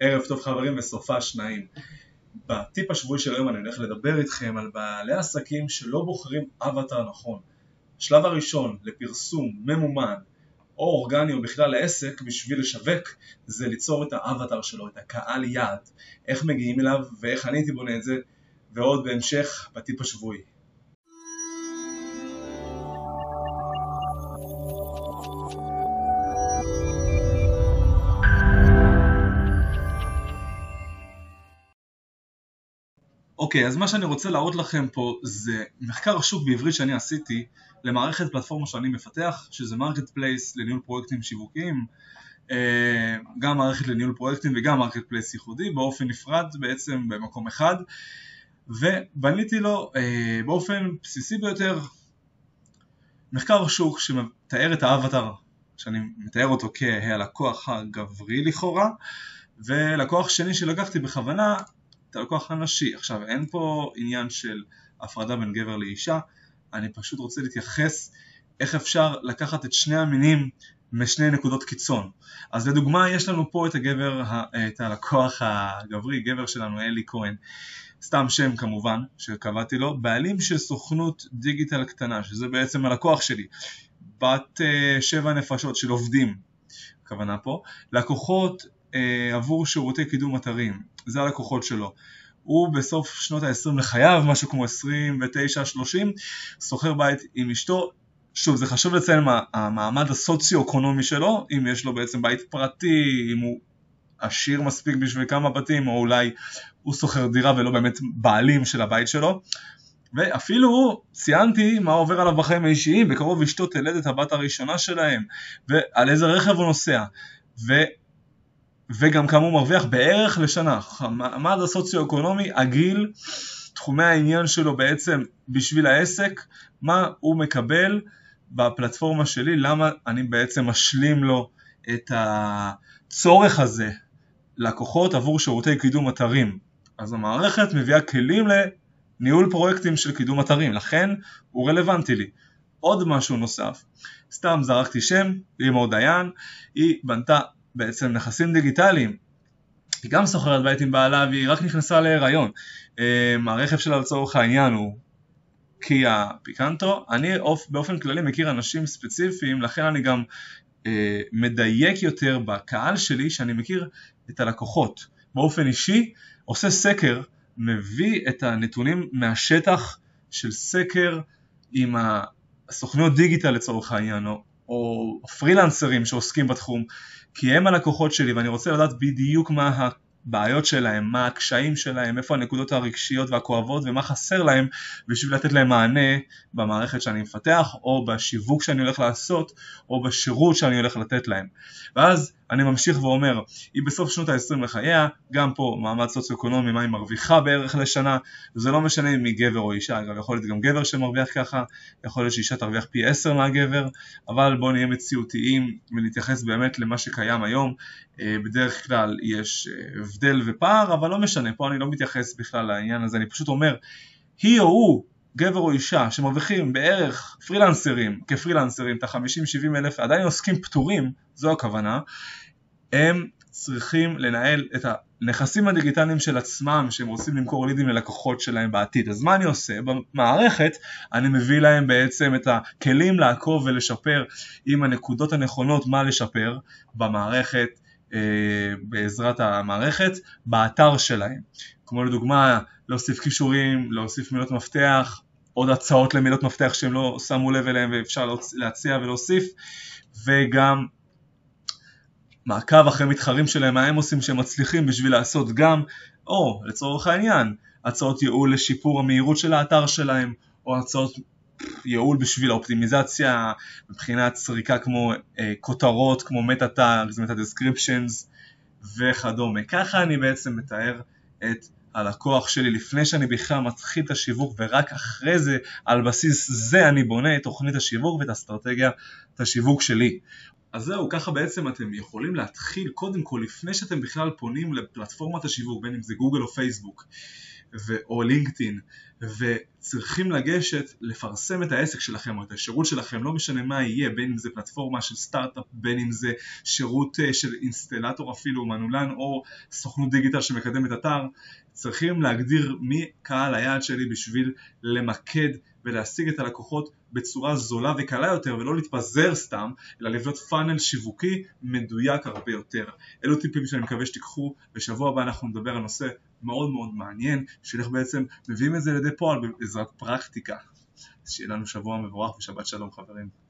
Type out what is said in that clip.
ערב טוב חברים וסופה שניים. בטיפ השבועי של היום אני הולך לדבר איתכם על בעלי עסקים שלא בוחרים אבטר נכון. השלב הראשון לפרסום ממומן או אורגני או בכלל לעסק בשביל לשווק זה ליצור את האבטר שלו, את הקהל יעד, איך מגיעים אליו ואיך אני הייתי בונה את זה ועוד בהמשך בטיפ השבועי. אוקיי, אז מה שאני רוצה להראות לכם פה זה מחקר שוק בעברית שאני עשיתי למערכת פלטפורמה שאני מפתח, שזה marketplace לניהול פרויקטים שיווקיים, אה, גם מערכת לניהול פרויקטים וגם marketplace ייחודי באופן נפרד בעצם במקום אחד ובניתי לו אה, באופן בסיסי ביותר מחקר שוק שמתאר את האווטאר שאני מתאר אותו כהלקוח הגברי לכאורה ולקוח שני שלקחתי בכוונה את הלקוח הנשי. עכשיו אין פה עניין של הפרדה בין גבר לאישה, אני פשוט רוצה להתייחס איך אפשר לקחת את שני המינים משני נקודות קיצון. אז לדוגמה יש לנו פה את הגבר, את הלקוח הגברי, גבר שלנו אלי כהן, סתם שם כמובן שקבעתי לו, בעלים של סוכנות דיגיטל קטנה, שזה בעצם הלקוח שלי, בת אה, שבע נפשות של עובדים, הכוונה פה, לקוחות עבור שירותי קידום אתרים, זה הלקוחות שלו. הוא בסוף שנות ה-20 לחייו, משהו כמו 29-30, שוכר בית עם אשתו. שוב, זה חשוב לציין מה המעמד הסוציו-אקונומי שלו, אם יש לו בעצם בית פרטי, אם הוא עשיר מספיק בשביל כמה בתים, או אולי הוא שוכר דירה ולא באמת בעלים של הבית שלו. ואפילו ציינתי מה עובר עליו בחיים האישיים, בקרוב אשתו תלד את הבת הראשונה שלהם, ועל איזה רכב הוא נוסע. ו... וגם כמה הוא מרוויח בערך לשנה, המעמד הסוציו-אקונומי, הגיל, תחומי העניין שלו בעצם בשביל העסק, מה הוא מקבל בפלטפורמה שלי, למה אני בעצם משלים לו את הצורך הזה לקוחות עבור שירותי קידום אתרים. אז המערכת מביאה כלים לניהול פרויקטים של קידום אתרים, לכן הוא רלוונטי לי. עוד משהו נוסף, סתם זרקתי שם, לימור דיין, היא בנתה בעצם נכסים דיגיטליים. היא גם סוחרת בית עם בעלה והיא רק נכנסה להיריון. אמ, הרכב שלה לצורך העניין הוא קיה פיקנטו. אני באופן כללי מכיר אנשים ספציפיים, לכן אני גם אה, מדייק יותר בקהל שלי שאני מכיר את הלקוחות. באופן אישי עושה סקר, מביא את הנתונים מהשטח של סקר עם הסוכניות דיגיטל לצורך העניין, או, או פרילנסרים שעוסקים בתחום, כי הם הלקוחות שלי ואני רוצה לדעת בדיוק מה הבעיות שלהם, מה הקשיים שלהם, איפה הנקודות הרגשיות והכואבות ומה חסר להם בשביל לתת להם מענה במערכת שאני מפתח או בשיווק שאני הולך לעשות או בשירות שאני הולך לתת להם. ואז אני ממשיך ואומר, היא בסוף שנות ה-20 לחייה, גם פה מעמד סוציו-אקונומי, מה היא מרוויחה בערך לשנה, זה לא משנה אם היא גבר או אישה, אגב יכול להיות גם גבר שמרוויח ככה, יכול להיות שאישה תרוויח פי 10 מהגבר, אבל בואו נהיה מציאותיים ונתייחס באמת למה שקיים היום, אה, בדרך כלל יש אה, הבדל ופער, אבל לא משנה, פה אני לא מתייחס בכלל לעניין הזה, אני פשוט אומר, היא או הוא גבר או אישה שמרוויחים בערך פרילנסרים, כפרילנסרים, את ה-50-70 אלף, עדיין עוסקים פטורים, זו הכוונה, הם צריכים לנהל את הנכסים הדיגיטליים של עצמם שהם רוצים למכור לידים ללקוחות שלהם בעתיד. אז מה אני עושה? במערכת אני מביא להם בעצם את הכלים לעקוב ולשפר עם הנקודות הנכונות מה לשפר במערכת אה, בעזרת המערכת באתר שלהם. כמו לדוגמה להוסיף כישורים, להוסיף מילות מפתח, עוד הצעות למילות מפתח שהם לא שמו לב אליהם ואפשר להציע ולהוסיף וגם מעקב אחרי מתחרים שלהם, מה הם עושים שהם מצליחים בשביל לעשות גם, או לצורך העניין, הצעות ייעול לשיפור המהירות של האתר שלהם, או הצעות ייעול בשביל האופטימיזציה מבחינת סריקה כמו אה, כותרות, כמו מטה טאגס, מטה דסקריפשנס וכדומה. ככה אני בעצם מתאר את הלקוח שלי לפני שאני בכלל מתחיל את השיווק ורק אחרי זה על בסיס זה אני בונה את תוכנית השיווק ואת אסטרטגיית השיווק שלי. אז זהו, ככה בעצם אתם יכולים להתחיל קודם כל לפני שאתם בכלל פונים לפלטפורמת השיווק, בין אם זה גוגל או פייסבוק ו- או לינקדאין, וצריכים לגשת לפרסם את העסק שלכם או את השירות שלכם, לא משנה מה יהיה, בין אם זה פלטפורמה של סטארט-אפ, בין אם זה שירות אה, של אינסטלטור אפילו, מנעולן או סוכנות דיגיטל שמקדמת אתר, צריכים להגדיר מי קהל היעד שלי בשביל למקד ולהשיג את הלקוחות בצורה זולה וקלה יותר ולא להתפזר סתם, אלא לבנות פאנל שיווקי מדויק הרבה יותר. אלו טיפים שאני מקווה שתיקחו, בשבוע הבא אנחנו נדבר על נושא מאוד מאוד מעניין, של איך בעצם מביאים את זה לידי פועל בעזרת פרקטיקה. שיהיה לנו שבוע מבורך ושבת שלום חברים.